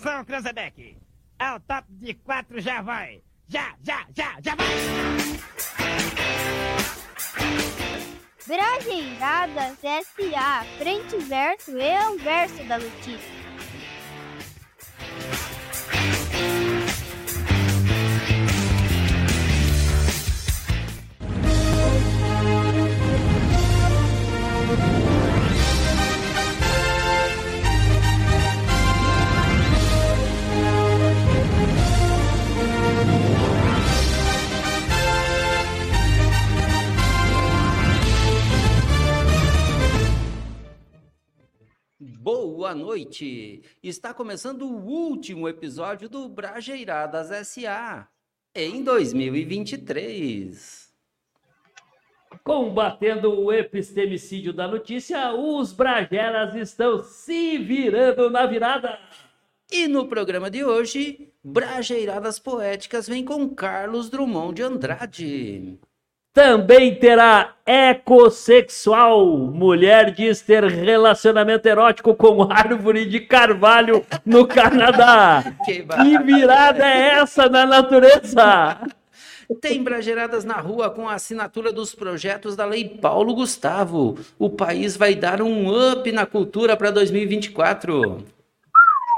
Atenção, Cranzebeck. Ao top de quatro já vai. Já, já, já, já vai! Brajeiradas S.A. Frente verso e anverso da notícia. Boa noite! Está começando o último episódio do Brajeiradas SA em 2023. Combatendo o epistemicídio da notícia, os Brageras estão se virando na virada. E no programa de hoje, Brajeiradas Poéticas vem com Carlos Drummond de Andrade. Também terá ecossexual. Mulher diz ter relacionamento erótico com árvore de carvalho no Canadá. Que Que virada é essa na natureza? Tem Brajeiradas na rua com a assinatura dos projetos da Lei Paulo Gustavo. O país vai dar um up na cultura para 2024.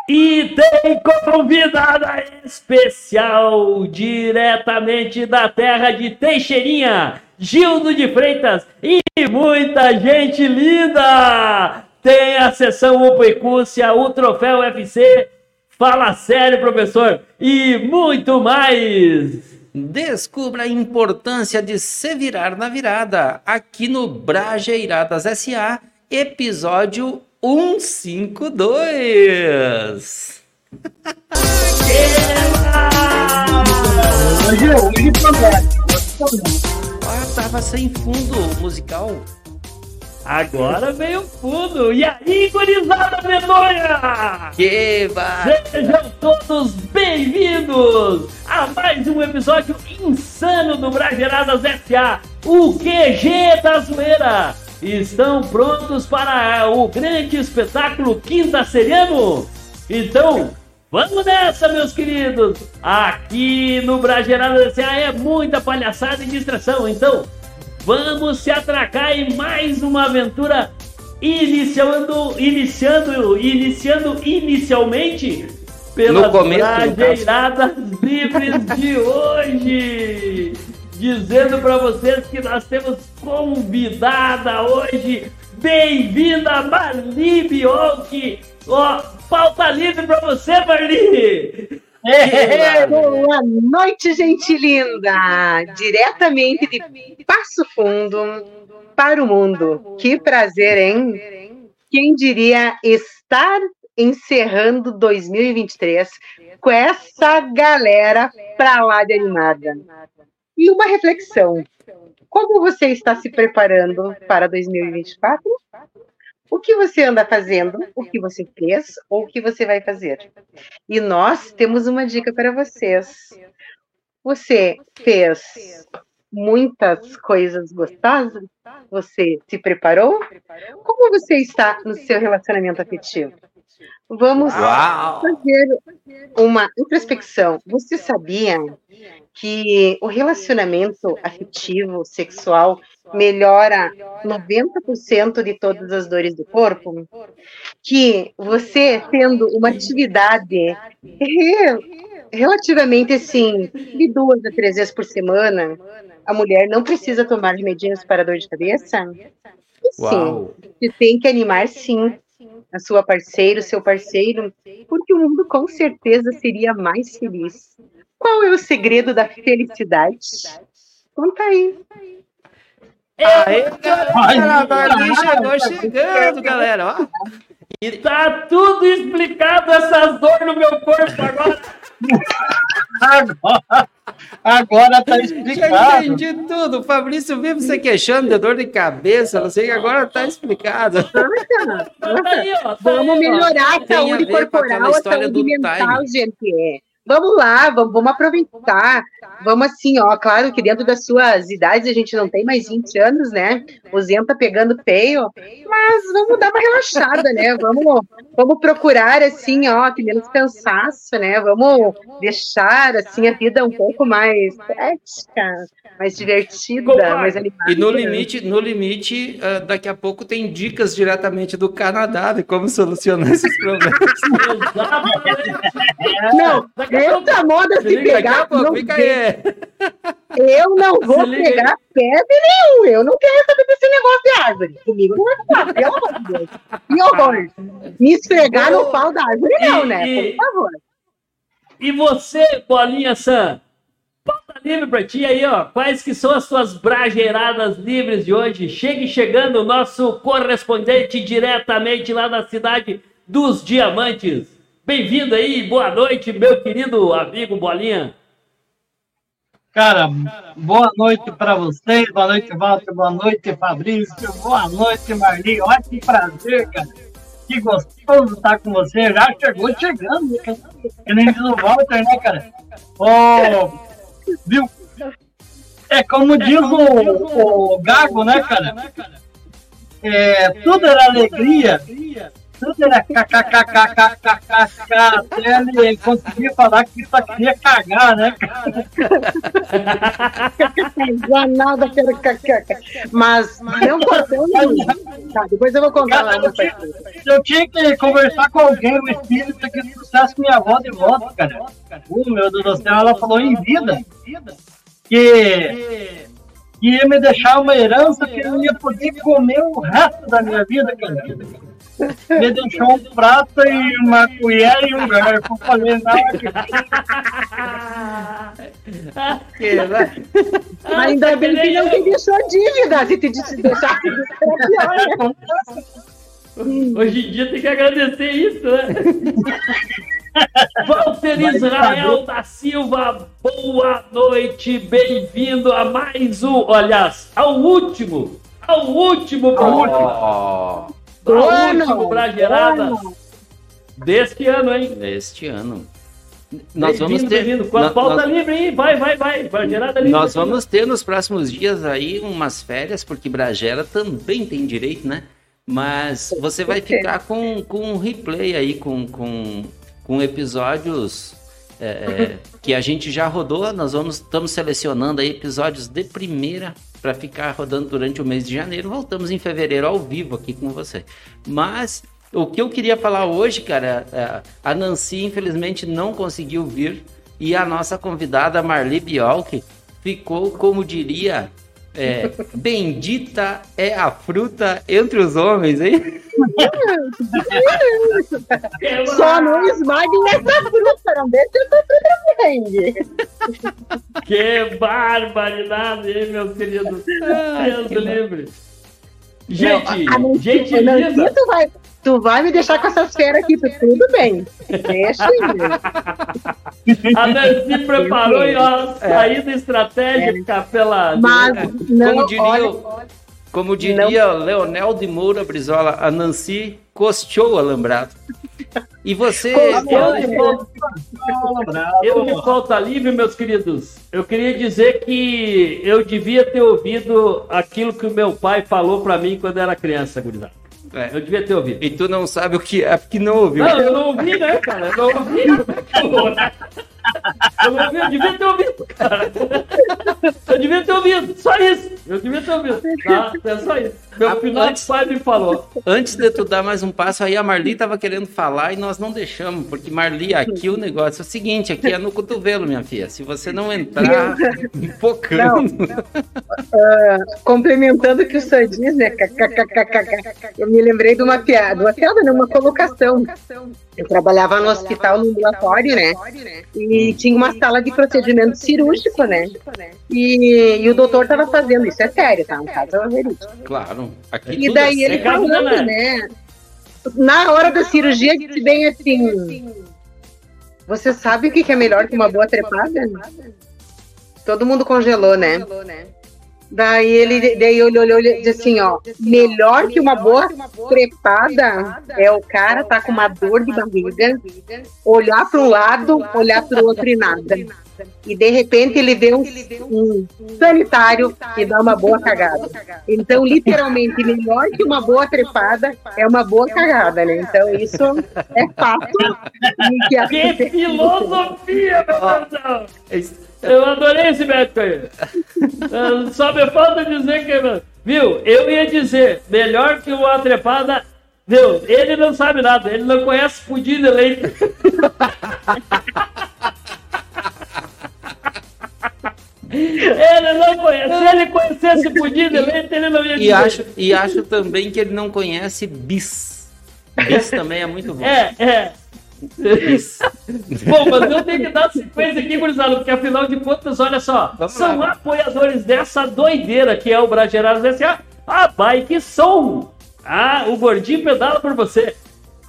E tem convidada especial diretamente da terra de Teixeirinha, Gildo de Freitas e muita gente linda! Tem a sessão Upecúcia, o troféu UFC, Fala Sério, professor, e muito mais! Descubra a importância de se virar na virada aqui no Brajeiradas SA, episódio 152. Hoje, hoje. Ah, tava sem fundo musical. Agora veio o fundo! E aí, gurizada medonha! Que ba... Sejam todos bem-vindos a mais um episódio insano do Brageradas SA, o QG da zoeira. Estão prontos para o grande espetáculo Quinta Seriano? Então, vamos nessa, meus queridos! Aqui no Brageradas SA é muita palhaçada e distração, então vamos se atracar em mais uma aventura iniciando, iniciando, iniciando inicialmente pelas. Brajeiradas Livres de hoje. Dizendo para vocês que nós temos convidada hoje. Bem-vinda, Marli Bionchi. Ó, pauta livre para você, Marli. É, boa noite, gente linda! Diretamente de Passo Fundo para o mundo. Que prazer, hein? Quem diria estar encerrando 2023 com essa galera pra lá de animada? E uma reflexão. Como você está se preparando para 2024? O que você anda fazendo? O que você fez? Ou o que você vai fazer? E nós temos uma dica para vocês. Você fez muitas coisas gostosas? Você se preparou? Como você está no seu relacionamento afetivo? Vamos Uau! fazer uma introspecção. Você sabia que o relacionamento afetivo, sexual, melhora 90% de todas as dores do corpo? Que você tendo uma atividade re- relativamente assim, de duas a três vezes por semana, a mulher não precisa tomar remedinhos para dor de cabeça? Sim, Uau! você tem que animar sim a sua parceira, o seu parceiro, porque o mundo com certeza seria mais feliz. Qual é o segredo da felicidade? Conta aí. Aê, galera, a chegou chegando, galera. Ó. E tá tudo explicado essas dores no meu corpo agora. Agora, agora tá Já explicado. entendi tudo. O Fabrício vive se queixando de dor de cabeça, não sei, agora tá explicado. Tá aí, ó, tá Vamos aí, melhorar a saúde corporal, a história saúde do mental, time. gente. É. Vamos lá, vamos, vamos aproveitar. Vamos assim, ó, claro que dentro das suas idades a gente não tem mais 20 anos, né? O Zen tá pegando feio, Mas vamos dar uma relaxada, né? Vamos, vamos procurar, assim, ó, ter menos cansaço, né? Vamos deixar, assim, a vida um pouco mais ética, mais divertida, mais animada. E no limite, no limite, ah, daqui a pouco tem dicas diretamente do Canadá de como solucionar esses problemas. Não, essa moda se Se pegar, não fica aí. Eu não vou Se pegar pedra nenhum. Eu não quero saber desse negócio de árvore. Comigo não vai ficar, pelo amor de Deus. Que horror. Me esfregar no pau da árvore, não, E- né? e- Por favor. E você, Bolinha Sam? Pauta livre pra ti aí, ó. Quais que são as suas brageiradas livres de hoje? Chegue chegando o nosso correspondente diretamente lá da cidade dos Diamantes. Bem-vindo aí, boa noite, meu querido amigo Bolinha. Cara, boa noite para vocês, boa noite, Walter, boa noite, Fabrício, boa noite, Marli. Olha que prazer, cara. Que gostoso estar com você. Já chegou chegando, cara. Que nem diz o Walter, né, cara? Ô, viu? É como diz o, o Gago, né, cara? É, tudo era alegria, tudo era kkkkkkk, até ele conseguir falar que só queria cagar, né, cara? Danada, quero cacaca. Mas não cortando. Tá, depois eu vou contar lá eu, tinha, eu tinha que conversar com alguém, o espírito que trouxesse minha avó de volta, cara. Uh, meu Deus do céu, ela falou em vida que, que ia me deixar uma herança que eu ia poder comer o resto da minha vida, cara. Me deixou um prato e uma colher e um garfo. Eu falei, não, Que? Ainda bem que não te deixou dívida. Se te deixasse dívida? Hoje em dia tem que agradecer isso, né? Walter Israel da Silva, boa noite, bem-vindo a mais um, aliás, ao último, ao último programa, Ó, Brageirada do deste ano, hein? este ano. Nós Bem-vindo, vamos ter. bem-vindo. A nós- pauta nós- livre aí, vai, vai, vai, Brageirada livre. Nós vamos ter nos próximos dias aí umas férias, porque Bragera também tem direito, né? Mas você vai ficar com, com um replay aí, com, com, com episódios é, que a gente já rodou. Nós vamos estamos selecionando aí episódios de primeira para ficar rodando durante o mês de janeiro. Voltamos em fevereiro ao vivo aqui com você. Mas o que eu queria falar hoje, cara, é, a Nancy infelizmente não conseguiu vir e a nossa convidada Marli Biolk ficou, como diria, é, bendita é a fruta entre os homens, hein? Só não esmaguem essa fruta, não deixa essa fruta bem. Que barbaridade, hein, meus queridos. Deus livre. Gente, A Nancy- gente a Nancy, linda. vai, tu vai me deixar com essas feras aqui, tudo bem. Deixa aí. A Nancy preparou aí, ó, saída estratégica pela. Mas não, como diria, olha, como diria Leonel de Moura Brizola, a Nancy costeou o alambrado. E você, Eu de volta, eu de volta livre, meus queridos. Eu queria dizer que eu devia ter ouvido aquilo que o meu pai falou pra mim quando eu era criança, gurizada. É. Eu devia ter ouvido. e tu não sabe o que é, porque não ouviu. Não, eu não ouvi, né, cara? Eu não ouvi. Eu não devia ter ouvido, cara. Eu devia ter ouvido, só isso. Eu devia ter ouvido, tá? É só isso. Meu Ah, final antes- pai me falou. Antes de tu dar mais um passo, aí a Marli tava querendo falar e nós não deixamos, porque Marli, aqui o negócio é o seguinte, aqui é no cotovelo, minha filha. Se você não entrar focando, complementando o que o Sam diz, né? Eu me lembrei de uma piada, uma piada, não, uma colocação. Eu trabalhava no hospital, no ambulatório, né? E tinha uma sala de procedimento cirúrgico, né? E, e o doutor tava fazendo, isso é sério, tá? Um caso verídico. claro, aqui E daí é ele É falando, da né? Na hora da cirurgia, disse bem assim: Você sabe o que que é melhor que uma boa trepada? Todo mundo congelou, né? Daí ele daí ele olhou e disse assim, ó, melhor que uma boa trepada é o cara tá com uma dor de barriga, olhar para um lado, olhar para o outro e nada. E de repente ele vê um, um sanitário e dá uma boa cagada. Então, literalmente, melhor que uma boa trepada é uma boa cagada, né? Então, isso é fato. Que a- Que filosofia, meu Deus! Eu adorei esse médico aí. Eh, Só me falta dizer que. Viu? Eu ia dizer, melhor que uma trepada. Viu? Ele não sabe nada, ele não conhece pudim de leite. Ele não conhece. Se ele conhecesse pudim de leite, ele não ia dizer. E acho, e acho também que ele não conhece bis. Bis também é muito bom. É, é. Bis. Bom, mas eu tenho que dar sequência aqui, gurizada, porque afinal de contas, olha só, Vamos são lá. apoiadores dessa doideira que é o Bragerados S.A., a Bike Som. Ah, o gordinho pedala por você.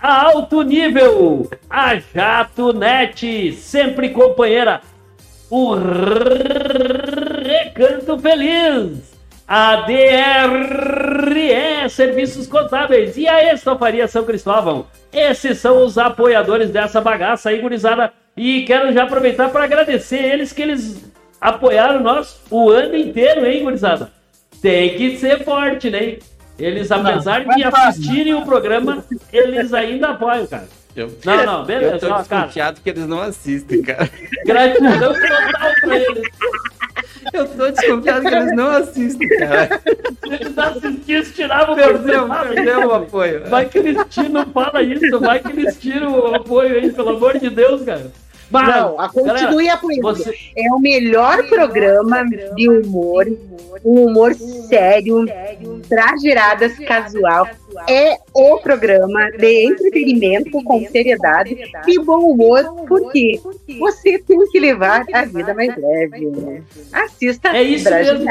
A Alto Nível, a Jato Net, sempre companheira. O Recanto Feliz, a DRE Serviços Contábeis e a Estofaria São Cristóvão. Esses são os apoiadores dessa bagaça aí, gurizada. E quero já aproveitar para agradecer eles que eles apoiaram nós o ano inteiro, hein, gurizada? Tem que ser forte, né? Eles, apesar de assistirem o programa, eles ainda apoiam, cara. Eu, Não, não, beleza, Eu tô ó, cara. desconfiado que eles não assistem, cara. Gratidão total pra eles. Eu tô desconfiado que eles não assistem, cara. Se eles assistissem, tiravam o Perdemos, porcentagem. perdemos o apoio. Vai que eles tiram, fala isso, vai que eles tiram o apoio aí, pelo amor de Deus, cara. Mas, Não, a continue galera, apoiando. você- É o melhor programa de humor, um humor sério, pra geradas casual. É o programa de entretenimento com seriedade e bom humor, porque você tem que levar a vida mais leve. né? Assista É isso mesmo.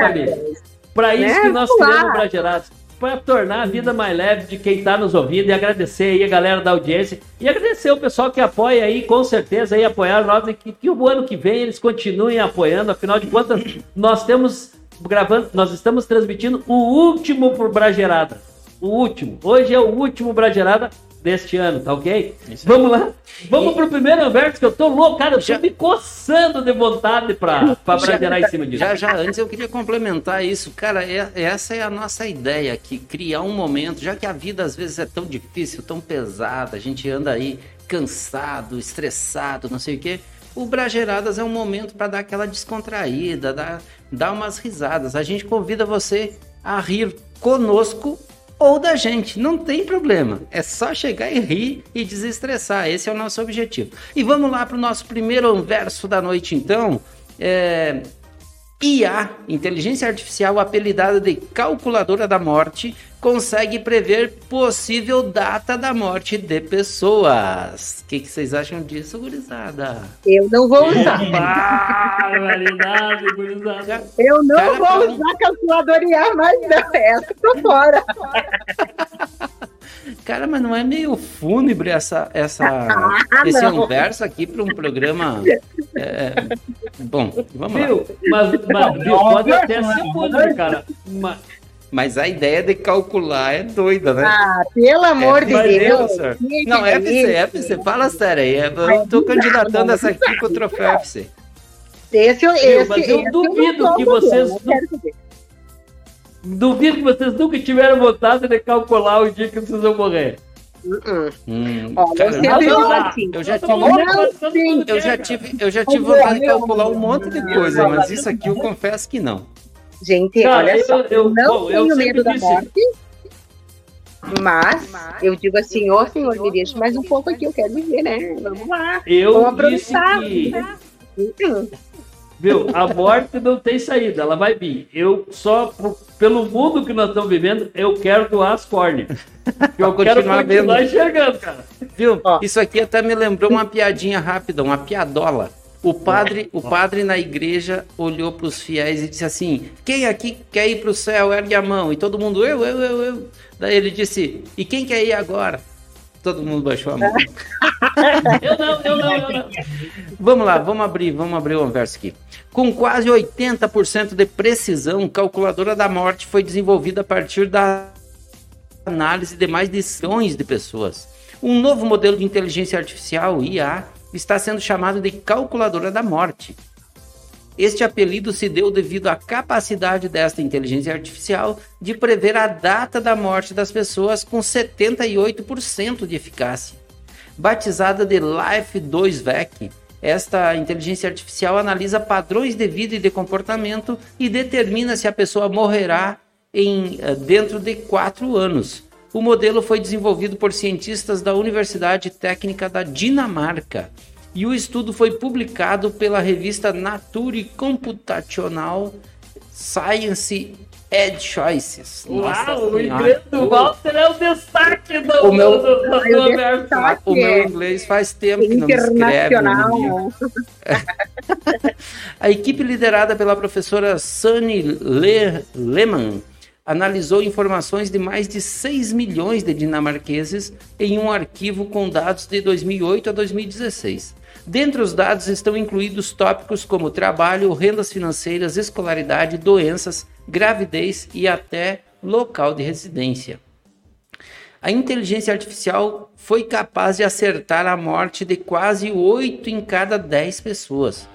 Pra isso Né? que nós criamos Bragerados. Pra tornar a vida mais leve de quem tá nos ouvindo e agradecer aí a galera da audiência e agradecer o pessoal que apoia aí, com certeza aí apoiar nós e que, que o ano que vem eles continuem apoiando, afinal de contas nós temos gravando, nós estamos transmitindo o último por Bragerada. O último. Hoje é o último Bragerada deste ano, tá ok? Vamos lá. Vamos pro primeiro verso que eu tô louco, cara, eu tô Já- me coçando de vontade pra, pra bragerar em cima disso. Já, já antes eu queria complementar isso. Cara, é- essa é a nossa ideia aqui, criar um momento, já que a vida às vezes é tão difícil, tão pesada, a gente anda aí cansado, estressado, não sei o quê. O Brageradas é um momento para dar aquela descontraída, dar, dar umas risadas. A gente convida você a rir conosco ou da gente, não tem problema. É só chegar e rir e desestressar. Esse é o nosso objetivo. E vamos lá para o nosso primeiro verso da noite, então. É, IA, inteligência artificial apelidada de calculadora da morte, consegue prever possível data da morte de pessoas. O que, que vocês acham disso, gurizada? Eu não vou usar. Barbaridade, gurizada. Eu não Cara, vou usar calculadora IA, mas não, essa tô fora. Cara, mas não é meio fúnebre essa, essa, esse não. anverso aqui para um programa. é, Bom, vamos lá. Viu? Mas, mas viu, pode até ser fúnebre, cara. Mas, Mas a ideia de calcular é doida, né? Ah, pelo amor de Mas Deus. Deus, Não, é FC? FC, fala sério aí. Eu tô candidatando essa aqui pro troféu FC. Esse, esse, mas eu esse duvido que vocês ver, eu não- quero saber. Duvido que vocês nunca tiveram vontade de calcular o dia que vocês vão morrer. Hum, cara, eu, viu eu- assim. eu já tive, Não, eu já cara. tive, eu já tive vontade de calcular um monte de coisa, mas isso aqui eu confesso que não. Gente, Cara, olha eu- só, eu- eu, não bom, tenho medo da disse- morte, mas eu digo assim, ô senhor, me deixa mais um pouco aqui, eu quero viver, né? Vamos lá. Eu Vamos disse aproveitar. que Hum. Viu? A morte não tem saída, ela vai vir. Eu só, pelo mundo que nós estamos vivendo, eu quero doar as córneas. Eu quero continuar continuar vendo. enxergando, cara. Viu? Ó. Isso aqui até me lembrou uma piadinha rápida, uma piadola. O padre, o padre na igreja olhou para os fiéis e disse assim: Quem aqui quer ir para o céu? Ergue a mão. E todo mundo, eu, eu, eu, eu. Daí ele disse: E quem quer ir agora? Todo mundo baixou a mão. Eu não, eu não, eu não. Vamos lá, vamos abrir, vamos abrir o verso aqui. Com quase 80% de precisão, calculadora da morte foi desenvolvida a partir da análise de mais de milhões de pessoas. Um novo modelo de inteligência artificial, IA, está sendo chamado de calculadora da morte. Este apelido se deu devido à capacidade desta inteligência artificial de prever a data da morte das pessoas com 78% de eficácia. Batizada de Life 2VEC, esta inteligência artificial analisa padrões de vida e de comportamento e determina se a pessoa morrerá em eh, dentro de quatro anos. O modelo foi desenvolvido por cientistas da Universidade Técnica da Dinamarca e o estudo foi publicado pela revista Nature Computational Science Ed Choices. Nossa Uau, o Senhora. inglês do Walter é o destaque do, O meu- do, do, do, o destaque. O meu inglês faz tempo que não me escreve. Internacional. no livro. A equipe liderada pela professora Sunny Le Lehmann analisou informações de mais de 6 milhões de dinamarqueses em um arquivo com dados de 2008 a 2016. Dentre os dados estão incluídos tópicos como trabalho, rendas financeiras, escolaridade, doenças, gravidez e até local de residência. A inteligência artificial foi capaz de acertar a morte de quase 8 em cada 10 pessoas.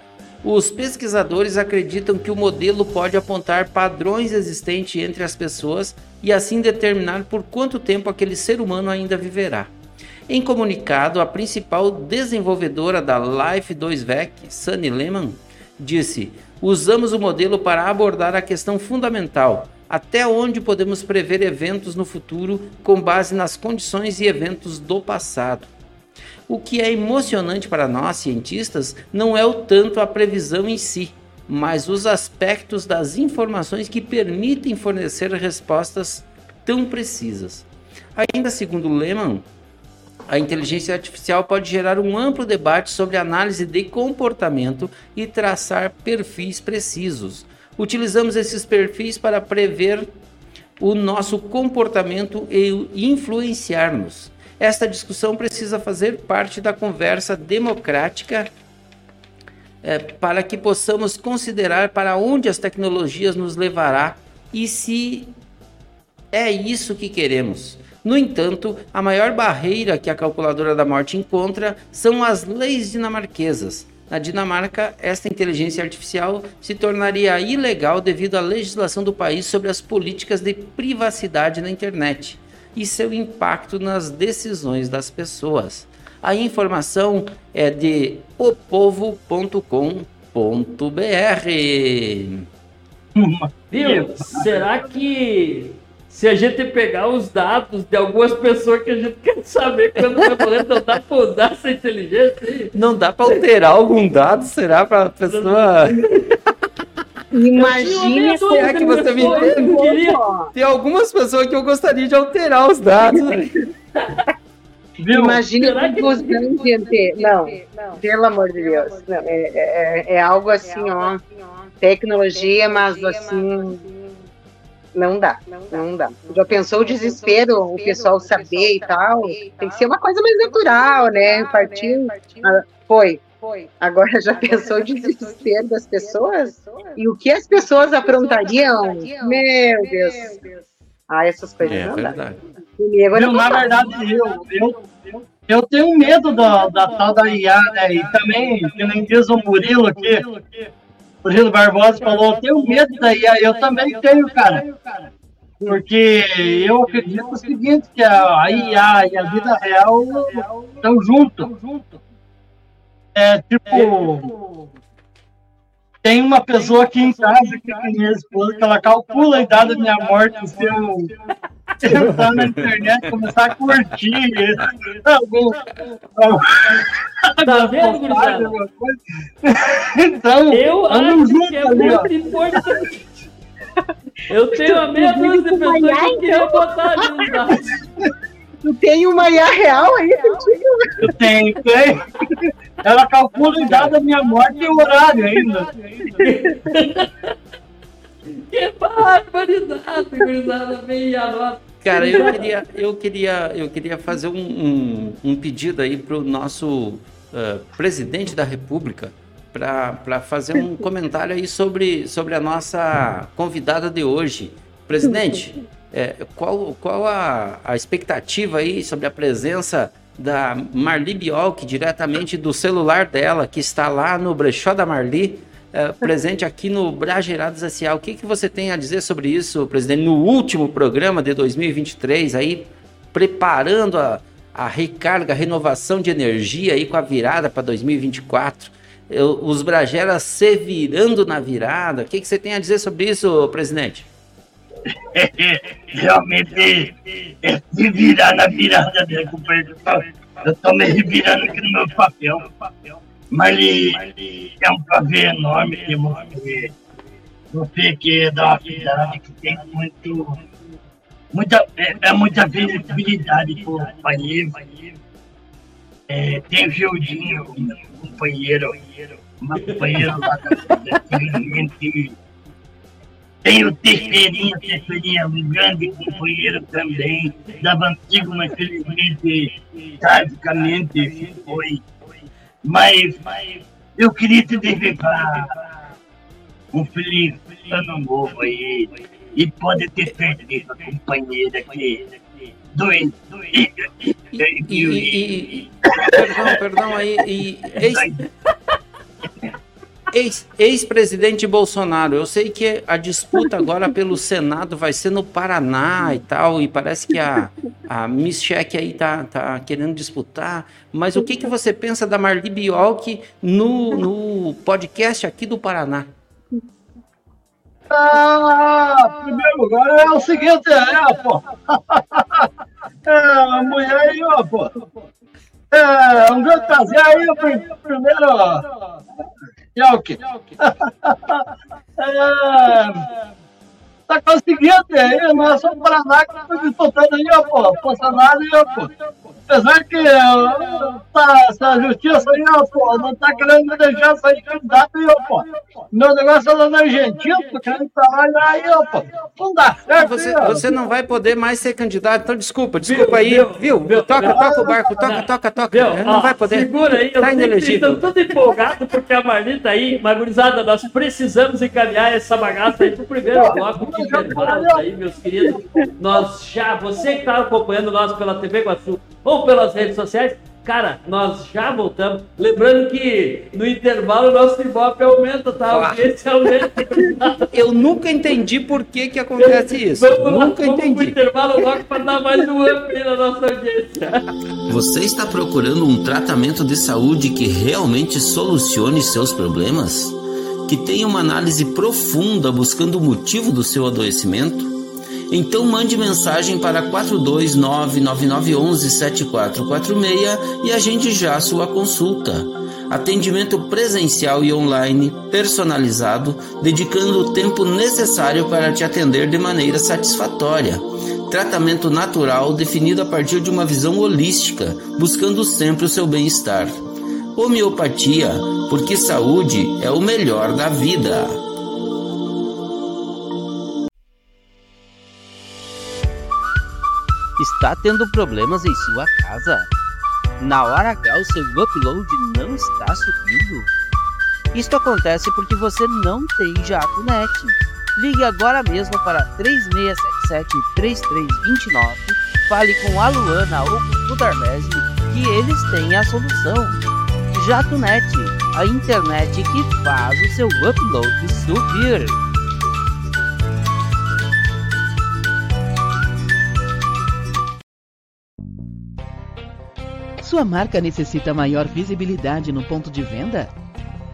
Os pesquisadores acreditam que o modelo pode apontar padrões existentes entre as pessoas e assim determinar por quanto tempo aquele ser humano ainda viverá. Em comunicado, a principal desenvolvedora da Life 2VEC, Sunny Lehman, disse: Usamos o modelo para abordar a questão fundamental: até onde podemos prever eventos no futuro com base nas condições e eventos do passado. O que é emocionante para nós, cientistas, não é o tanto a previsão em si, mas os aspectos das informações que permitem fornecer respostas tão precisas. Ainda segundo Lehman, a inteligência artificial pode gerar um amplo debate sobre análise de comportamento e traçar perfis precisos. Utilizamos esses perfis para prever o nosso comportamento e influenciar-nos. Esta discussão precisa fazer parte da conversa democrática eh, para que possamos considerar para onde as tecnologias nos levará e se é isso que queremos. No entanto, a maior barreira que a calculadora da morte encontra são as leis dinamarquesas. Na Dinamarca, esta inteligência artificial se tornaria ilegal devido à legislação do país sobre as políticas de privacidade na internet e seu impacto nas decisões das pessoas. A informação é de opovo.com.br. Viu? Será que se a gente pegar os dados de algumas pessoas que a gente quer saber quando vai poder, não dá pra usar essa inteligência? Não dá para alterar algum dado, será para a pessoa? Imagine Eu Será que você me entende? queria- Tem algumas pessoas que eu gostaria de alterar os dados. Viu? Imagine Será que- confusão, gente. Não, pelo amor de Deus. Não, é, é, é algo assim, ó. Tecnologia, mas assim. Não dá, não dá. Já pensou o desespero, o pessoal saber e tal? Tem que ser uma coisa mais natural, né? Partiu. ah, Foi. Agora já pensou o desespero das pessoas? E o que as pessoas aprontariam? Meu Deus. Ah, essas coisas É não dá. Comigo não Na dá. verdade, eu, eu, eu tenho medo da, da tal da IA, né? E também, que nem diz o Murilo aqui, o Barbosa falou, eu tenho medo da IA, eu também tenho, cara. Porque eu acredito o seguinte, que a IA e a vida real estão juntos. É tipo, tem uma pessoa aqui em casa, que é minha esposa, que ela calcula a idade da minha morte se eu entrar na internet começar a curtir algum, Tá vendo, alguma coisa. Então, Eu acho juntos que é ali, ó. muito importante. Eu tenho a meia dúzia de pessoas que eu queria botar ali dados. Tu tem uma IA real aí, contigo? Tem, tem. Ela calcula a idade da minha morte e o horário ainda. Que barbaridade, gurizada, meia nota. Cara, eu queria, eu queria, eu queria fazer um, um, um pedido aí para o nosso uh, presidente da República para fazer um comentário aí sobre, sobre a nossa convidada de hoje. Presidente, é, qual, qual a, a expectativa aí sobre a presença da Marli Biolk diretamente do celular dela, que está lá no brechó da Marli, é, presente aqui no Bragerados S.A. O que, que você tem a dizer sobre isso, presidente, no último programa de 2023, aí preparando a, a recarga, a renovação de energia aí com a virada para 2024? Eu, os Brageras se virando na virada. O que, que você tem a dizer sobre isso, presidente? Realmente, é se virar na virada, né, companheiro? Eu estou me revirando aqui no meu papel. Mas é um prazer enorme ter você, você que é da cidade, que tem muito, muita, é, é muita visibilidade para o companheiro. É, tem o Gildinho, companheiro, uma companheira lá da gente. Tem o Teixeirinha, Teixeirinha, um grande companheiro também, dava antigo, mas felizmente, tragicamente foi. Mas, mas eu queria te desejar um feliz ano novo aí. E pode ter certeza, companheira, que dois. E, e, e, perdão, perdão aí. E, ex, ex-presidente Bolsonaro, eu sei que a disputa agora pelo Senado vai ser no Paraná e tal, e parece que a, a Miss Cheque aí tá, tá querendo disputar, mas o que, que você pensa da Marli Biolk no, no podcast aqui do Paraná? Ah, primeiro lugar é o seguinte, é, pô. é, a mulher aí, ó, pô. É, um grande prazer aí, primeiro, Yelk. é, tá conseguindo aí, nós somos Paraná que estamos disputando aí, ó, pô, Bolsonaro e, ó, pô. Apesar que tá, essa justiça aí, ó, pô, não tá querendo deixar sair candidato aí, ó, pô. Meu negócio é lá na Argentina, tô querendo trabalhar aí, ó, pô. Não dá certo. Você, aí, você não vai poder mais ser candidato, então desculpa, desculpa aí, viu? viu? Toca, toca o barco, toca, toca, toca. Viu? Não Ó, vai poder. Segura aí, Tá inelegível. estão tudo empolgados porque a Marli tá aí. Mas, gurizada, nós precisamos encaminhar essa bagaça aí pro primeiro bloco de intervalos aí, meus queridos. Nós já, você que tá acompanhando nós pela TV Guaçu ou pelas redes sociais, cara, nós já voltamos. Lembrando que no intervalo o nosso Ibope aumenta, tá? A audiência aumenta. Eu nunca entendi por que que acontece isso. Vamos lá, Nunca vamos entendi. intervalo logo para dar mais um up na nossa audiência. Você está procurando um tratamento de saúde que realmente solucione seus problemas? Que tenha uma análise profunda buscando o motivo do seu adoecimento? Então mande mensagem para 42999117446 e agende já sua consulta. Atendimento presencial e online, personalizado, dedicando o tempo necessário para te atender de maneira satisfatória. Tratamento natural definido a partir de uma visão holística, buscando sempre o seu bem-estar. Homeopatia, porque saúde é o melhor da vida. Está tendo problemas em sua casa? Na hora H o seu upload não está subindo? Isto acontece porque você não tem JatoNet. Ligue agora mesmo para 3677-3329, fale com a Luana ou com o Darlese que eles têm a solução. JatoNet, a internet que faz o seu upload subir. Sua marca necessita maior visibilidade no ponto de venda?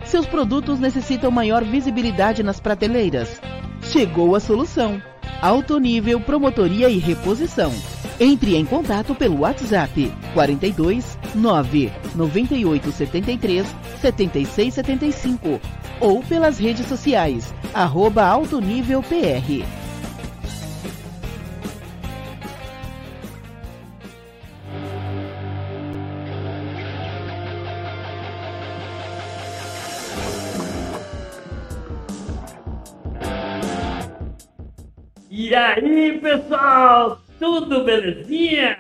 Seus produtos necessitam maior visibilidade nas prateleiras? Chegou a solução! Alto nível promotoria e reposição. Entre em contato pelo WhatsApp 42 9 98 73 76 75 ou pelas redes sociais arroba Alto Nível PR. Aí, pessoal? tudo belezinha?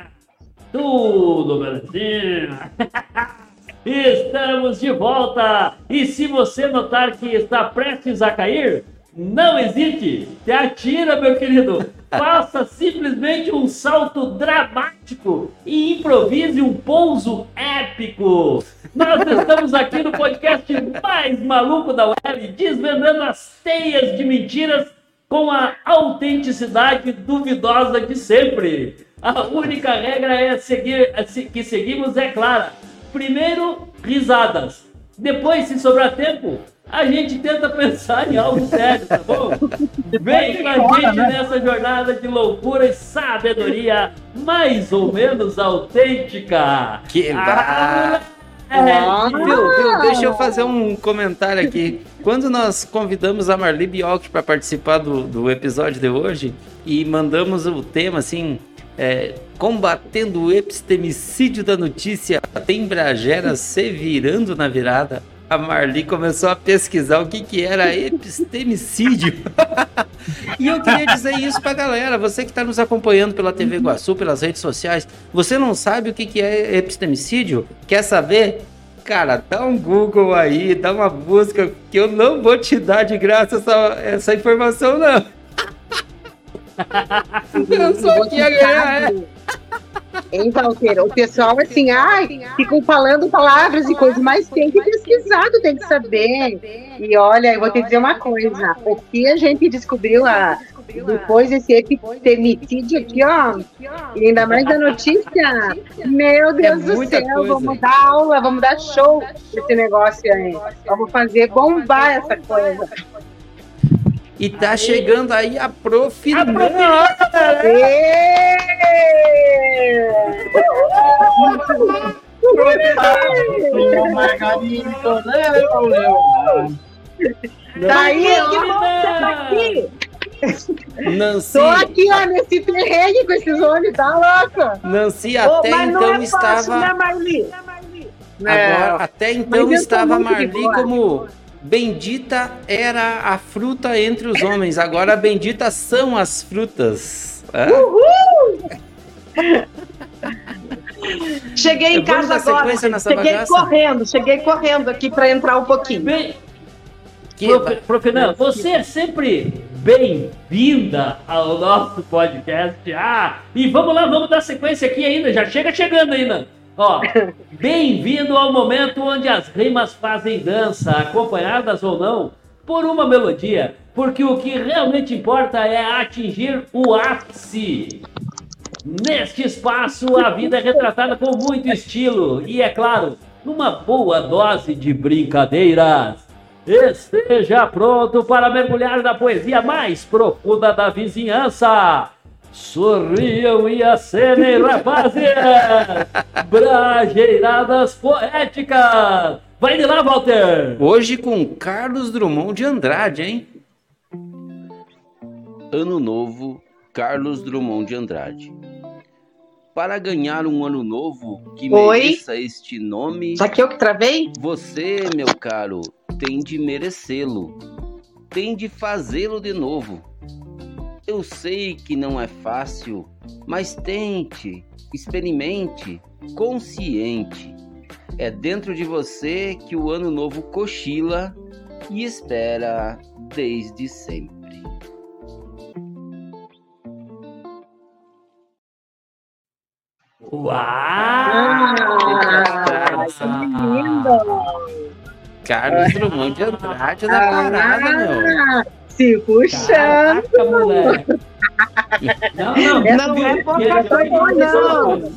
Tudo belezinha? Estamos de volta! E se você notar que está prestes a cair, não hesite! Se atira, meu querido! Faça simplesmente um salto dramático e improvise um pouso épico! Nós estamos aqui no podcast mais maluco da web, desvendando as teias de mentiras com a autenticidade duvidosa de sempre. A única regra é seguir, que seguimos é clara Primeiro, risadas. Depois, se sobrar tempo, a gente tenta pensar em algo sério, tá bom? Vem com a gente né? nessa jornada de loucura e sabedoria mais ou menos autêntica. Que ah, viu, viu, deixa eu fazer um comentário aqui. Quando nós convidamos a Marli Biolk para participar do, do episódio de hoje e mandamos o tema assim, é, combatendo o epistemicídio da notícia, tem Bragera se virando na virada. A Marli começou a pesquisar o que, que era epistemicídio. e eu queria dizer isso pra galera. Você que está nos acompanhando pela TV Iguaçu, pelas redes sociais, você não sabe o que, que é epistemicídio? Quer saber? Cara, dá um Google aí, dá uma busca, que eu não vou te dar de graça essa, essa informação, não. Eu só queria ganhar. É. Então, o pessoal assim, ai, ficam falando palavras e coisas, mas tem que pesquisar, tu tem que saber. E olha, eu vou te dizer uma coisa, o que a gente descobriu lá depois desse epitemicídio aqui, ó, e ainda mais da notícia, meu Deus é do céu, coisa. vamos dar aula, vamos dar show esse negócio aí. Vamos fazer bombar essa coisa. E tá aí. chegando aí a prof. A prof. Tá aí, tá aqui. Nancy. Tô aqui, ó, nesse terreno com esses homens, tá louco? Nancy até oh, então é estava. Fácil, né, Marli? Agora, até então estava Marli como Bendita era a fruta entre os homens, agora benditas são as frutas. Uhul! cheguei em casa agora. Cheguei bagaça? correndo, cheguei correndo aqui para entrar um pouquinho. Bem, que... Prof, Prof, você é sempre bem-vinda ao nosso podcast. Ah, e vamos lá, vamos dar sequência aqui ainda. Já chega chegando ainda. Ó, bem-vindo ao momento onde as rimas fazem dança, acompanhadas ou não, por uma melodia, porque o que realmente importa é atingir o ápice. Neste espaço, a vida é retratada com muito estilo e, é claro, numa boa dose de brincadeiras. Esteja pronto para mergulhar na poesia mais profunda da vizinhança. Sorriam e acenem, rapazes! Brajeiradas poéticas! Vai de lá, Walter! Hoje com Carlos Drummond de Andrade, hein? Ano Novo, Carlos Drummond de Andrade. Para ganhar um ano novo que Oi? mereça este nome. Já que eu que travei? Você, meu caro, tem de merecê-lo. Tem de fazê-lo de novo eu sei que não é fácil, mas tente, experimente, consciente. É dentro de você que o ano novo cochila e espera desde sempre. Uau! que lindo! Carlos Drummond de Andrade da parada, meu. Se puxando. Caraca, moleque. Não, não, não, não é coisa, não.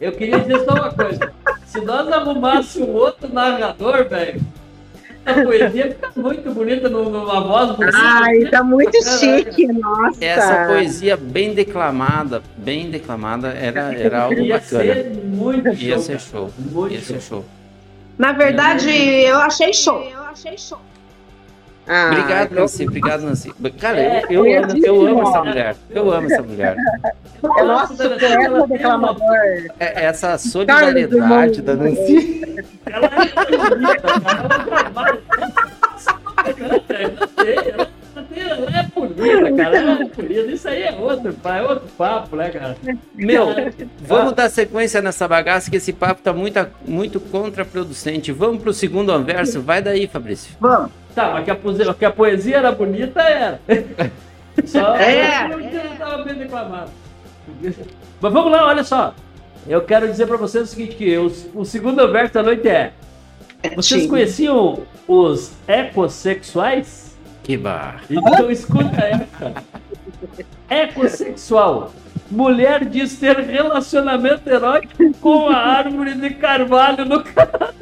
Eu queria dizer só uma coisa. Se nós arrumássemos um outro narrador, velho, a poesia fica muito bonita numa voz bonita. Ai, tá muito chique, nossa. Essa poesia bem declamada, bem declamada, era, era algo Ia bacana. Ser muito Ia show, ser show. Muito Ia show. ser show. Na verdade, eu achei show. Eu achei show. Ah, obrigado, Nancy. Obrigado, Nancy. Cara, é, eu, eu, amo, eu amo essa mulher. Eu amo essa mulher. É nosso poeta declamador. É, essa solidariedade da Nancy. Ela é bonita, ela é bonita, cara. Ela é bonita. Isso aí é outro, é outro papo, né, cara? Meu, vamos dar sequência nessa bagaça que esse papo tá muito, muito contraproducente. Vamos pro segundo anverso. Vai daí, Fabrício. Vamos. Tá, mas que a, poesia, que a poesia era bonita, era. Só É. eu não tava bem declamado. Mas vamos lá, olha só. Eu quero dizer pra vocês o seguinte, que o, o segundo verso da noite é... Vocês Sim. conheciam os ecossexuais? Que bar. Então escuta essa. Ecossexual. Mulher diz ter relacionamento erótico com a árvore de carvalho no canal.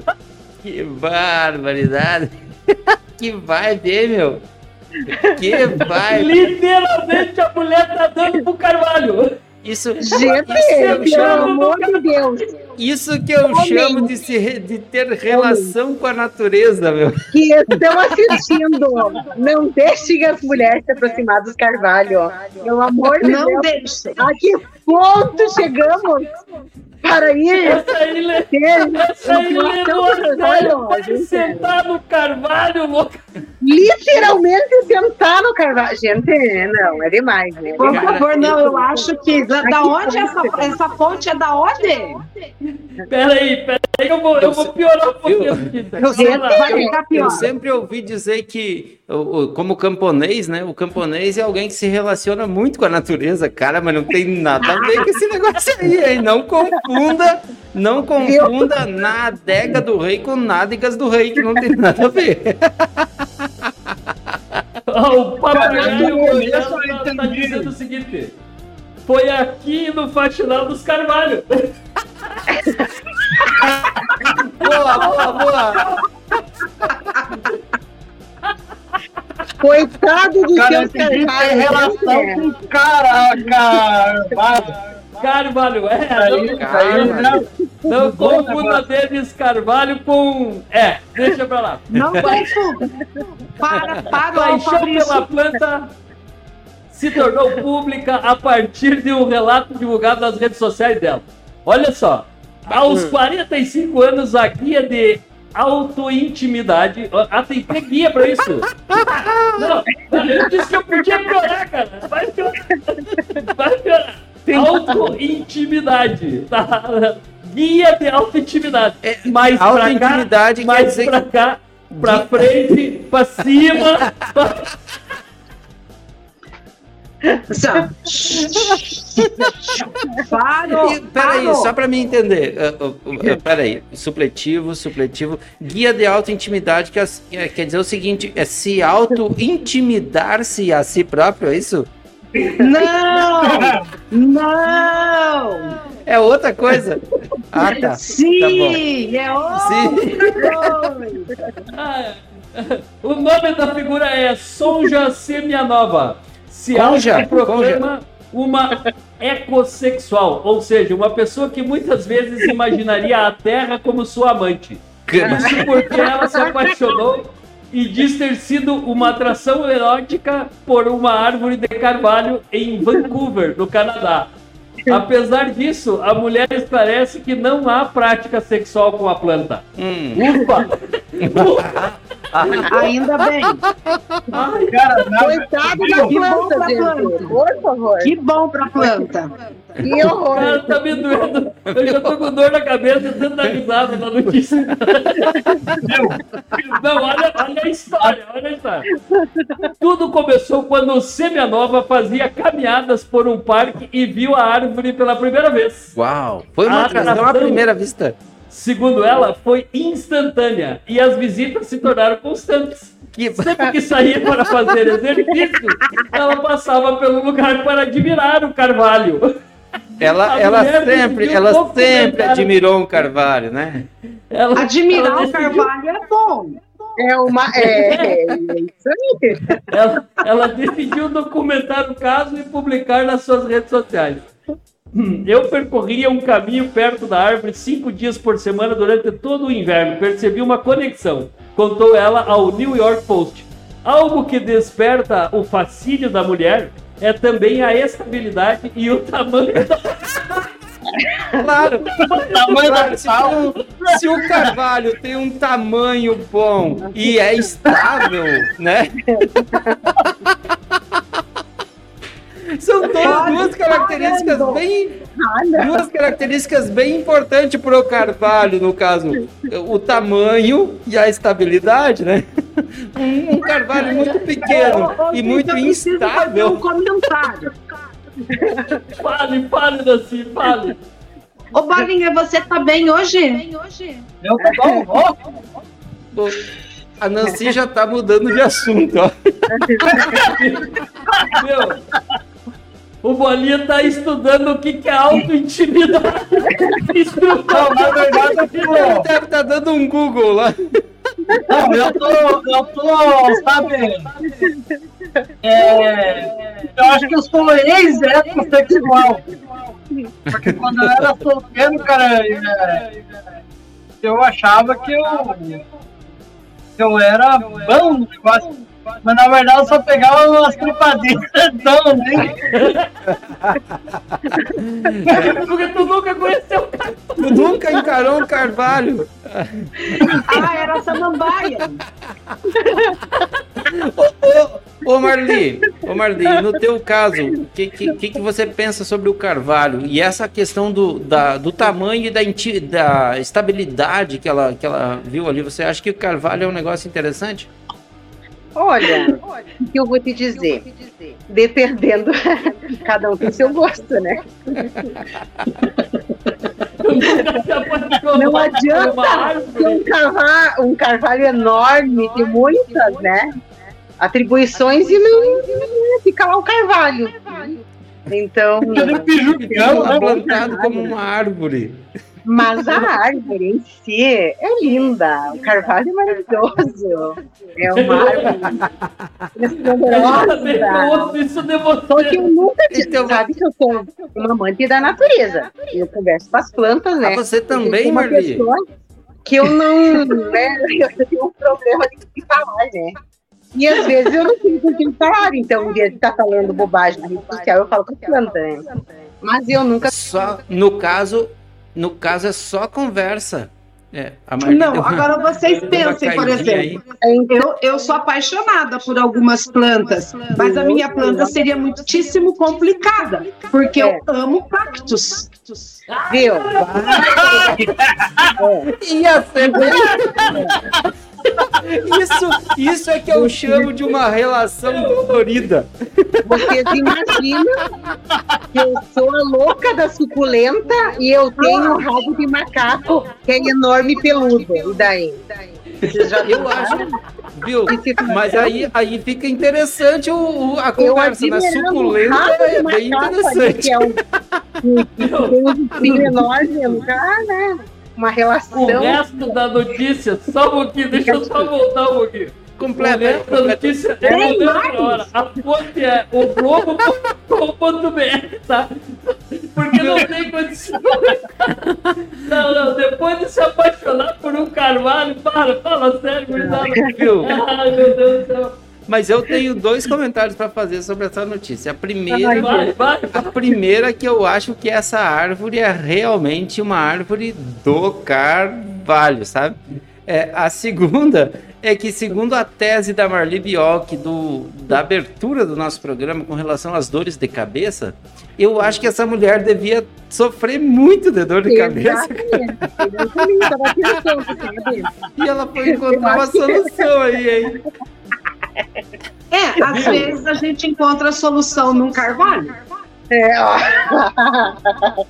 Que barbaridade. que vibe, hein, meu? Que vibe. Literalmente a mulher tá dando pro carvalho. Isso, Gente, eu pelo chamo- amor de Deus, isso que eu chamo de, se de ter relação com a natureza, meu. que estão assistindo, não deixem as mulheres se aproximar dos carvalho. Pelo amor de Não Deus. deixe. A que ponto chegamos para ir Essa aí, le- ter essa aí relação levou com a o sério carvalho? pra gente? sentar no carvalho, louco. Literalmente sentar no carvalho. Gente, não, é demais, né? Por favor, não, eu acho que. Da, onde essa, essa fonte é da onde? Peraí, peraí, eu vou, eu vou piorar um pouquinho aqui. Eu Vamos sempre, eu sempre ouvi dizer que, como camponês, né? O camponês é alguém que se relaciona muito com a natureza, cara, mas não tem nada a ver com esse negócio aí, hein? Não confunda, não confunda na adega do rei com nádegas do rei, que não tem nada a ver. Ó, o papagaio eu tá, tá dizendo o seguinte: foi aqui no Faxinal dos Carvalho. Boa, boa, boa. Coitado do Cara, seu bicho tem carvalho. relação com caraca. Carvalho, é. Aí, Não, aí, não. confunda Denis Carvalho com. É, deixa pra lá. Não confunda. Para, para, Paixão pela planta se tornou pública a partir de um relato divulgado nas redes sociais dela. Olha só, aos 45 anos, a guia de autointimidade. Ah, tem que ter guia pra isso. Não, eu disse que eu podia piorar, cara. Vai piorar. Vai piorar. Autointimidade. Tá? Guia de autointimidade. É, mais pra cá, autointimidade mais pra que- cá, pra frente, pra cima. pra- Peraí, parou. só pra mim entender. Uh, uh, uh, peraí, supletivo, supletivo. Guia de autointimidade quer, quer quer dizer o seguinte: é se auto-intimidar-se a si próprio, é isso? Não! Não! É outra coisa. Ah, tá. Sim! É Sim. outro! Ah, o nome da figura é Sonja Semianova. Se autoproclama uma ecossexual, ou seja, uma pessoa que muitas vezes imaginaria a Terra como sua amante. Isso porque ela se apaixonou e diz ter sido uma atração erótica por uma árvore de carvalho em Vancouver, no Canadá. Apesar disso, a mulher esclarece que não há prática sexual com a planta. Hum. Ufa! Ainda bem. Cara, não. Coitado da Que bom planta, pra planta. Por favor. Que bom pra planta. Que O cara horror. tá me doendo. Eu já tô com dor na cabeça tentando dar risada na notícia. Não, olha, olha a história, olha a história. Tudo começou quando o Semianova fazia caminhadas por um parque e viu a árvore pela primeira vez. Uau! Foi uma atração à primeira vista. Segundo ela, foi instantânea e as visitas se tornaram constantes. Que... Sempre que saía para fazer exercício, ela passava pelo lugar para admirar o carvalho. Ela, A ela sempre, decidiu ela documentar- sempre admirou um carvalho, né? Ela, Admirar ela o decidiu- carvalho é bom. É uma. É, é isso aí. Ela, ela decidiu documentar o caso e publicar nas suas redes sociais. Hum, Eu percorria um caminho perto da árvore cinco dias por semana durante todo o inverno. Percebi uma conexão, contou ela ao New York Post. Algo que desperta o fascínio da mulher é também a estabilidade e o tamanho da Claro, Tamanho da um- se o carvalho tem um tamanho bom e é estável, né? São duas, duas características bem. Duas características bem importantes pro Carvalho, no caso. O tamanho e a estabilidade, né? Um, um Carvalho muito pequeno e muito um instável. comentário. Fale, fale, Nancy, fale. Ô, Bolinha, você tá bem hoje? Eu tô bom, ó. Pô, A Nancy já tá mudando de assunto, ó. Meu, o Bolinha tá estudando o que, que é auto-intimidade. Não, na verdade, eu tô, Ele deve estar dando um Google lá. Não, eu tô, eu tô, sabe? É, eu acho que eu sou ex-heterossexual. Porque quando eu era solteiro, cara, é, eu achava que eu, eu era bom no negócio. Mas na verdade eu só pegava umas tripadinhas, então, nem. Porque tu nunca conheceu o cara. Tu nunca encarou um Carvalho. Ah, era samambaia. Ô, ô Marli, ô Marli, no teu caso, o que, que, que você pensa sobre o Carvalho? E essa questão do, da, do tamanho e da, da estabilidade que ela, que ela viu ali, você acha que o Carvalho é um negócio interessante? Olha, o que eu vou te dizer? Dependendo, cada um tem seu gosto, né? Não adianta ter um carvalho, um carvalho enorme, tem muitas, né? Atribuições e não, não fica lá o carvalho. Então, Ele pijucão, Ela né? plantado como uma árvore. Mas a árvore em si é linda. O carvalho é maravilhoso. É uma árvore esplendorosa. Isso Só demonstra. que eu nunca tive, Então- sabe que eu sou uma amante da natureza. Eu converso com as plantas, né? Ah, você também, Marli? Que eu não, né? Eu tenho um problema de falar, né? E às vezes eu não tenho com quem falar, então, em vez de estar falando bobagem na rede social, eu falo com a planta, né? Mas eu nunca. Só, no caso, no caso é só conversa. É, Não, uma- agora vocês pensem, por exemplo. aí. Eu, eu sou apaixonada por algumas plantas, mas a minha planta seria muitíssimo complicada, porque eu amo cactos. Viu? Ia ser bem- Isso, isso é que eu chamo de uma relação dolorida. Vocês imaginam que eu sou a louca da suculenta e eu tenho um rabo de macaco que é enorme e peludo. E daí? Eu acho, viu? Mas aí, aí fica interessante o, o- a conversa. O suculenta é bem interessante. que é um, tem um espinho enorme, eu nunca, ah, né? Uma relação. O resto da notícia, só um pouquinho, deixa eu só voltar um pouquinho. O Completa, resto da notícia é hora. A fonte é o globo.com.br, tá? Porque não tem condição. Não, não, depois de se apaixonar por um carvalho, para, fala sério. Viu? Ai, meu Deus do céu. Mas eu tenho dois comentários para fazer sobre essa notícia. A primeira, Vai, vai, a primeira que eu acho que essa árvore é realmente uma árvore do carvalho, sabe? É, a segunda é que, segundo a tese da Marli Bioc do, da abertura do nosso programa com relação às dores de cabeça, eu acho que essa mulher devia sofrer muito de dor de cabeça. Sabe? E ela foi encontrar uma solução aí, hein? É, às vezes a gente encontra a solução num carvalho, É, ó.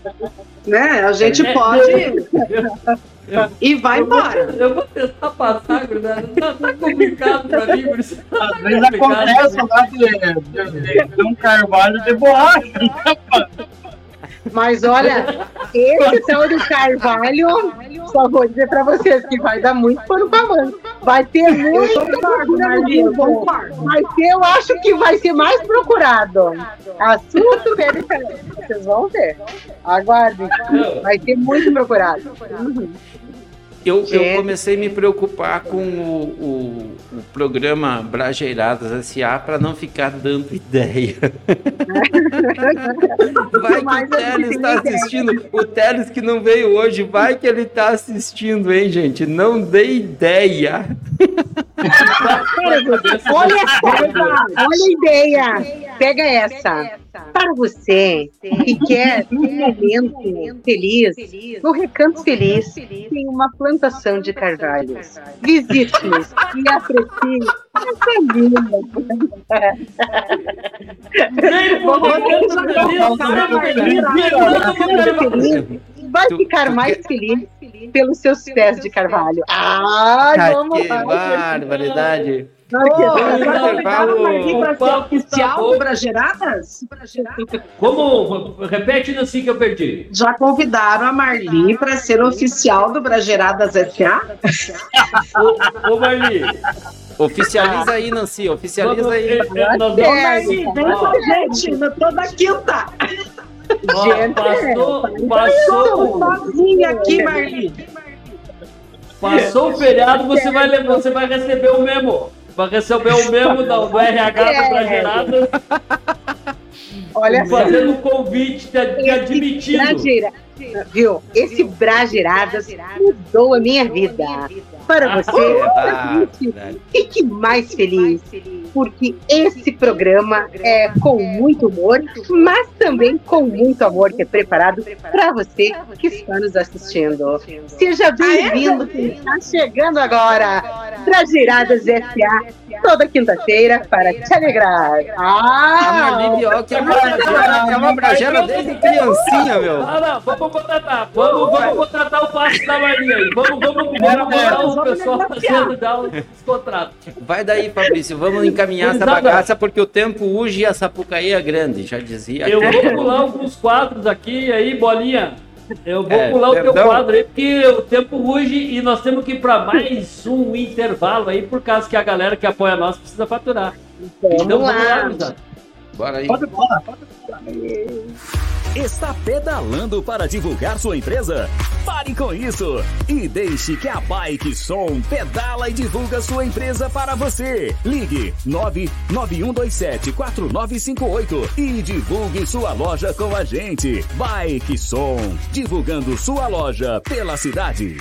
né? A gente É, pode e vai Eu vou, embora. eu vou tentar passar, gurizada. Tá, tá complicado pra mim. Tá Às vezes acontece lá de, de, de, de um carvalho de borracha. Mas olha, esse tal do Carvalho, só vou dizer pra vocês que vai dar muito pano pra manga. Vai ter muito procura no Marlinho, Google. concordo. Vai ser, eu acho que vai ser mais procurado. Assunto BBCL. Vocês vão ver. Aguardem. Vai ser muito procurado. Uhum. Eu, eu comecei a me preocupar com o, o, o programa Brajeiradas SA para não ficar dando ideia. Vai que o Teles está assistindo. O Teles que não veio hoje, vai que ele está assistindo, hein, gente? Não dê ideia. Olha essa, olha a ideia. Pega essa. Para você que quer um momento feliz, no Recanto Feliz tem uma plantação de carvalhos. Visite-nos e aprecie essa linda. Vai ficar mais feliz pelos seus pés de carvalho. Ah, vamos que barbaridade. Oficial do Brageradas? Como? Repete assim que eu perdi. Já convidaram a Marli para ser oficial do Brageradas SA? ô, ô Marli. Oficializa aí, Nancy, oficializa aí. Nós vamos, Marli, vem com a gente, toda quinta. Gente, passou, passou. sozinha aqui, Marli. Passou o feriado, você vai, você vai receber o memo. Vai receber o memo do, do RH É. do Brageradas. Olha só. Fazendo um convite, te, te admitindo. Viu? Esse Brageradas mudou a minha vida. Para você, Ah, fique mais feliz. Porque esse programa é com muito humor, mas também com muito amor que é preparado para você que está nos assistindo. Seja bem-vindo quem está chegando agora. Brageradas SA, toda quinta-feira para te alegrar. A Ah! Bioc é uma bragera, é uma bragera desde criancinha, meu. Ah, não, vamos contratar. Vamos, vamos contratar o passe da Marli aí. Vamos, vamos, vamos botar o pessoal fazendo já os contratos. Vai daí, Fabrício, vamos encaminhar essa bagaça porque o tempo urge e a Sapucaí é grande, já dizia. Eu vou pular alguns quadros aqui, aí, bolinha. Eu vou É, pular o teu perdão. quadro aí, porque o tempo ruge e nós temos que ir para mais um intervalo aí, por causa que a galera que apoia nós precisa faturar. então vamos lá, gurizada. Bora aí. Pode bola. Está pedalando para divulgar sua empresa? Pare com isso e deixe que a Bike Som pedala e divulga sua empresa para você. Ligue 991274958 e divulgue sua loja com a gente. Bike Som, divulgando sua loja pela cidade.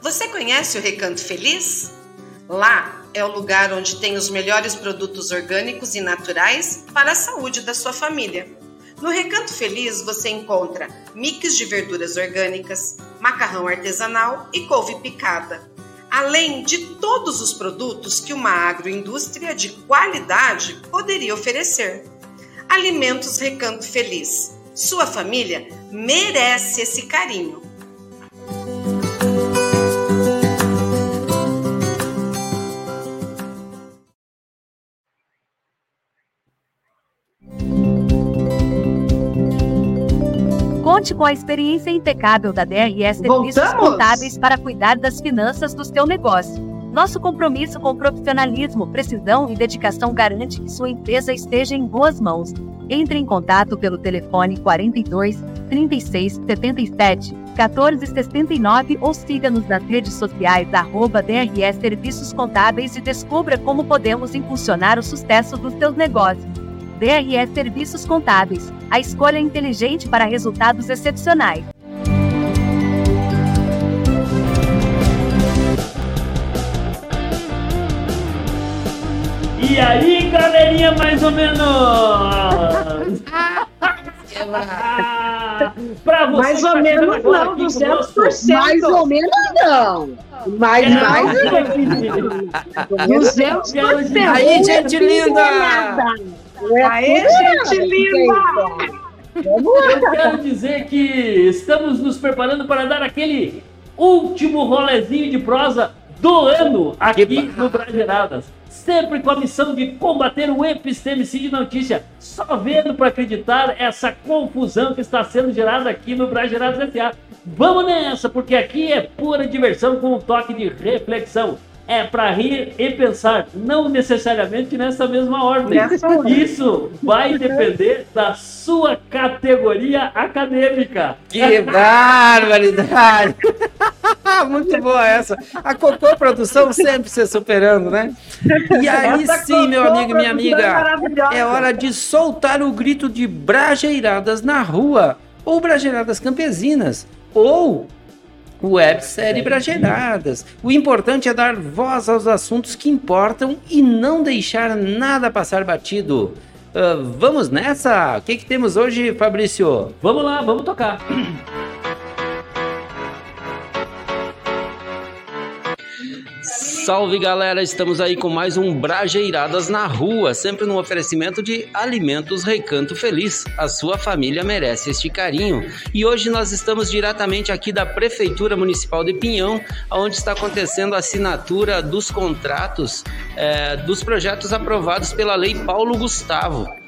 Você conhece o Recanto Feliz? Lá é o lugar onde tem os melhores produtos orgânicos e naturais para a saúde da sua família. No Recanto Feliz você encontra mix de verduras orgânicas, macarrão artesanal e couve picada, além de todos os produtos que uma agroindústria de qualidade poderia oferecer. Alimentos Recanto Feliz. Sua família merece esse carinho. Conte com a experiência impecável da DRS Serviços Voltamos? Contábeis para cuidar das finanças do seu negócio. Nosso compromisso com profissionalismo, precisão e dedicação garante que sua empresa esteja em boas mãos. Entre em contato pelo telefone 42 36 77 14 69 ou siga-nos nas redes sociais arroba DRS Serviços Contábeis e descubra como podemos impulsionar o sucesso dos seus negócios. DRS Serviços Contábeis, a escolha inteligente para resultados excepcionais. E aí, galerinha, mais ou menos? pra você Mais que ou tá menos não, aqui 200%. conosco. Mais ou menos não. Mais, É, mais mas- 200%. Aí, gente linda! Aê, gente linda! Eu quero dizer que estamos nos preparando para dar aquele último rolezinho de prosa do ano aqui no Brageradas. Sempre com a missão de combater o epistemicídio de notícia. Só vendo para acreditar essa confusão que está sendo gerada aqui no Brageradas S.A. Vamos nessa, porque aqui é pura diversão com um toque de reflexão. É para rir e pensar, não necessariamente nessa mesma ordem. Nessa ordem. Isso vai depender da sua categoria acadêmica. Que barbaridade! Muito boa essa. A Cocô Produção sempre se superando, né? E aí Essa sim, meu amigo, minha Produção é amiga, é hora de soltar o grito de brajeiradas na rua. ou Brageradas Campesinas, ou websérie Brageradas. O importante é dar voz aos assuntos que importam e não deixar nada passar batido. Uh, vamos nessa? O que, que temos hoje, Fabrício? Vamos lá, vamos tocar. Salve galera, estamos aí com mais um Brajeiradas na Rua, sempre no oferecimento de Alimentos Recanto Feliz. A sua família merece este carinho. E hoje nós estamos diretamente aqui da Prefeitura Municipal de Pinhão, onde está acontecendo a assinatura dos contratos é, dos projetos aprovados pela Lei Paulo Gustavo.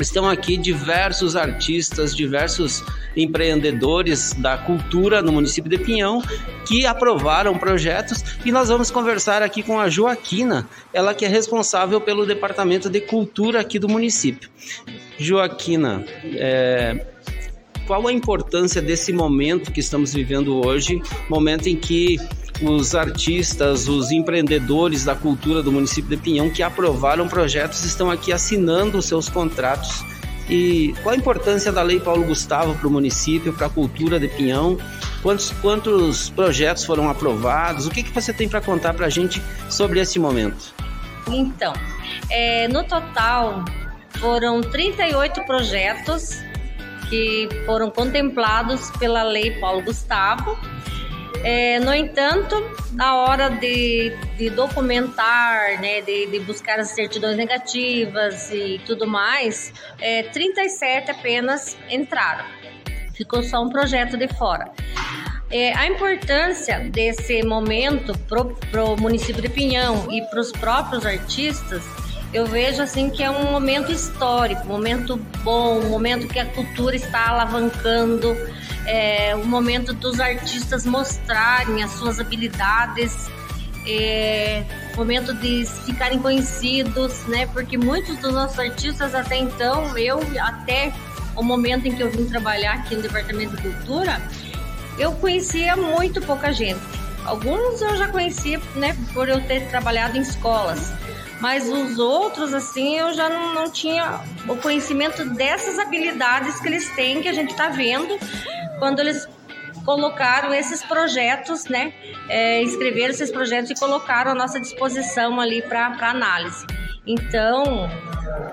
Estão aqui diversos artistas, diversos empreendedores da cultura no município de Pinhão que aprovaram projetos e nós vamos conversar aqui com a Joaquina, ela que é responsável pelo departamento de cultura aqui do município. Joaquina, é, qual a importância desse momento que estamos vivendo hoje, momento em que os artistas, os empreendedores da cultura do município de Pinhão que aprovaram projetos estão aqui assinando os seus contratos. E qual a importância da Lei Paulo Gustavo para o município, para a cultura de Pinhão? Quantos, quantos projetos foram aprovados? O que, que você tem para contar para a gente sobre esse momento? Então, é, no total foram 38 projetos que foram contemplados pela Lei Paulo Gustavo é, no entanto, na hora de, de documentar, né, de, de, buscar as certidões negativas e tudo mais, é, 37 apenas entraram. Ficou só um projeto de fora. É, a importância desse momento para o município de Pinhão e para os próprios artistas eu vejo assim que é um momento histórico, um momento bom, um momento que a cultura está alavancando, é um momento dos artistas mostrarem as suas habilidades, é, momento de ficarem conhecidos, né? Porque muitos dos nossos artistas até então, eu até o momento em que eu vim trabalhar aqui no Departamento de Cultura, eu conhecia muito pouca gente. Alguns eu já conhecia, né, por eu ter trabalhado em escolas mas os outros, assim, eu já não, não tinha o conhecimento dessas habilidades que eles têm, que a gente está vendo quando eles colocaram esses projetos, né? É, escreveram esses projetos e colocaram à nossa disposição ali para análise. Então,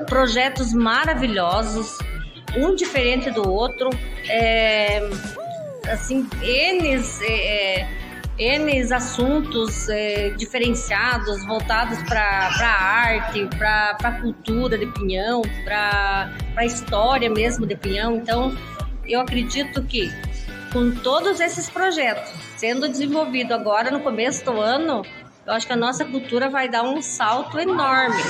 projetos maravilhosos, um diferente do outro, é, assim, eles. É, N assuntos é, diferenciados, voltados para a arte, para a cultura de Pinhão, para a história mesmo de Pinhão. Então, eu acredito que com todos esses projetos sendo desenvolvido agora no começo do ano, eu acho que a nossa cultura vai dar um salto enorme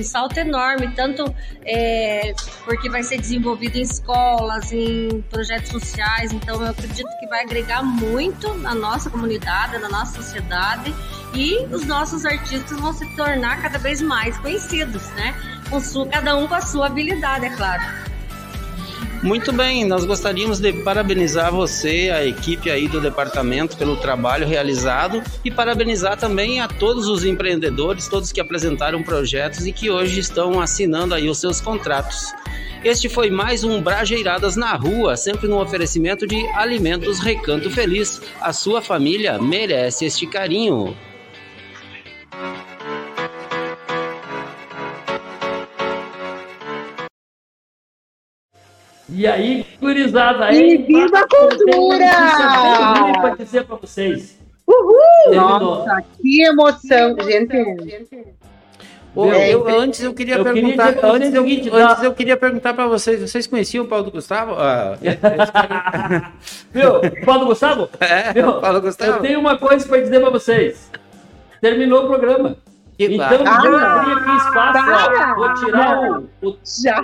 um salto enorme, tanto é, porque vai ser desenvolvido em escolas, em projetos sociais, então eu acredito que vai agregar muito na nossa comunidade, na nossa sociedade e os nossos artistas vão se tornar cada vez mais conhecidos, né? Com sua, cada um com a sua habilidade, é claro. Muito bem, nós gostaríamos de parabenizar você, a equipe aí do departamento pelo trabalho realizado e parabenizar também a todos os empreendedores, todos que apresentaram projetos e que hoje estão assinando aí os seus contratos. Este foi mais um Brajeiradas na Rua, sempre no oferecimento de Alimentos Recanto Feliz. A sua família merece este carinho. E aí, gurizada, aí. E viva a cultura! Para dizer para vocês. Uhul! Nossa, que emoção, gente. eu, eu, antes eu queria eu perguntar, queria antes, eu, seguinte, antes eu queria perguntar para vocês, vocês conheciam o Paulo Gustavo? Ah, Viu, Paulo Gustavo? É, Viu? Paulo Gustavo. Eu tenho uma coisa para dizer para vocês. Terminou o programa. Então, ah, vou abrir aqui espaço, ó, vou tirar o, o já,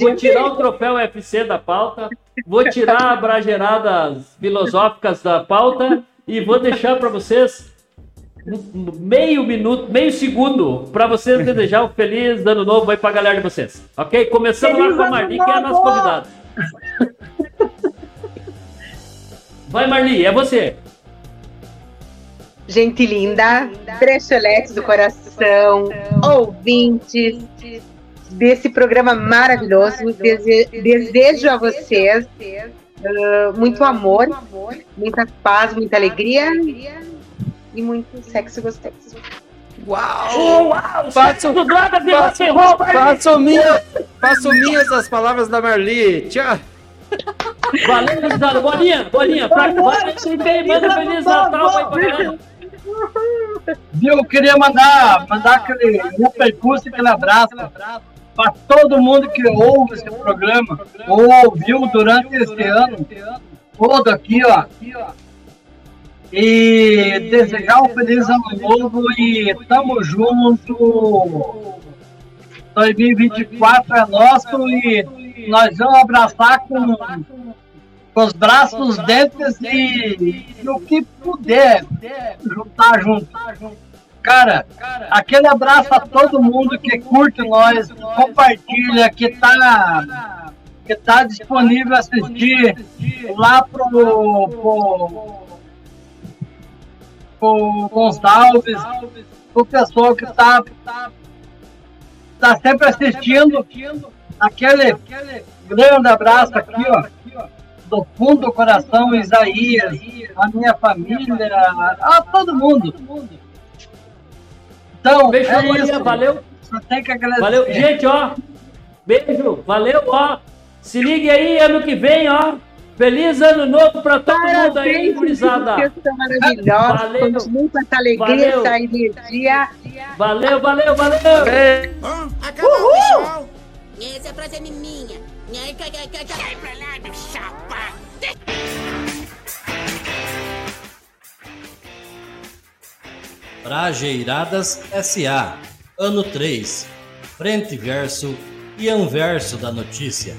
vou tirar o troféu UFC da pauta, vou tirar a brageradas filosóficas da pauta e vou deixar para vocês meio minuto, meio segundo para vocês desejar um feliz ano novo aí para a galera de vocês. Ok? Começando feliz lá com a Marli, que é a nossa convidada. Vai, Marli, é você. Gente linda, brecheletes do coração, ouvintes desse programa maravilhoso. Desejo a vocês ah, muito amor, muita paz, muita alegria e muito sexo gostoso. Uau! Uau! Faço, faço, faço, minha, faço minhas as palavras da Marli. Tchau. Valeu, gurizada. Bolinha, bolinha. Pra tem, manda Feliz Natal pra galera. Viu? Eu queria mandar, mandar aquele um percurso, aquele abraço para todo mundo que ouve esse programa, ou ouviu durante esse ano, todo aqui, ó. E desejar um feliz ano novo e tamo junto. 2024 é nosso e nós vamos abraçar com, com os braços dentes e, o que puder juntar junto. Cara, aquele abraço a todo mundo que curte nós, compartilha, que tá, que tá disponível assistir lá pro, pro, pro Gonçalves, pro pessoal que tá, tá sempre assistindo. Aquele grande abraço aqui, ó do fundo do coração, Isaías, a minha família, a todo mundo. Então, Fechou, é Maria, isso. valeu. Só tem que agradecer. Valeu, gente, ó. Beijo, valeu, ó. Se ligue aí ano que vem, ó. Feliz ano novo pra todo mundo aí, Parabéns, gurizada. Valeu. Continue com essa alegria, Valeu. essa energia. Valeu, valeu, valeu. Acabou, pessoal. Essa frase é minha. Sai pra lá, meu chapa. Trajeiradas SA, ano 3, frente verso e anverso da notícia.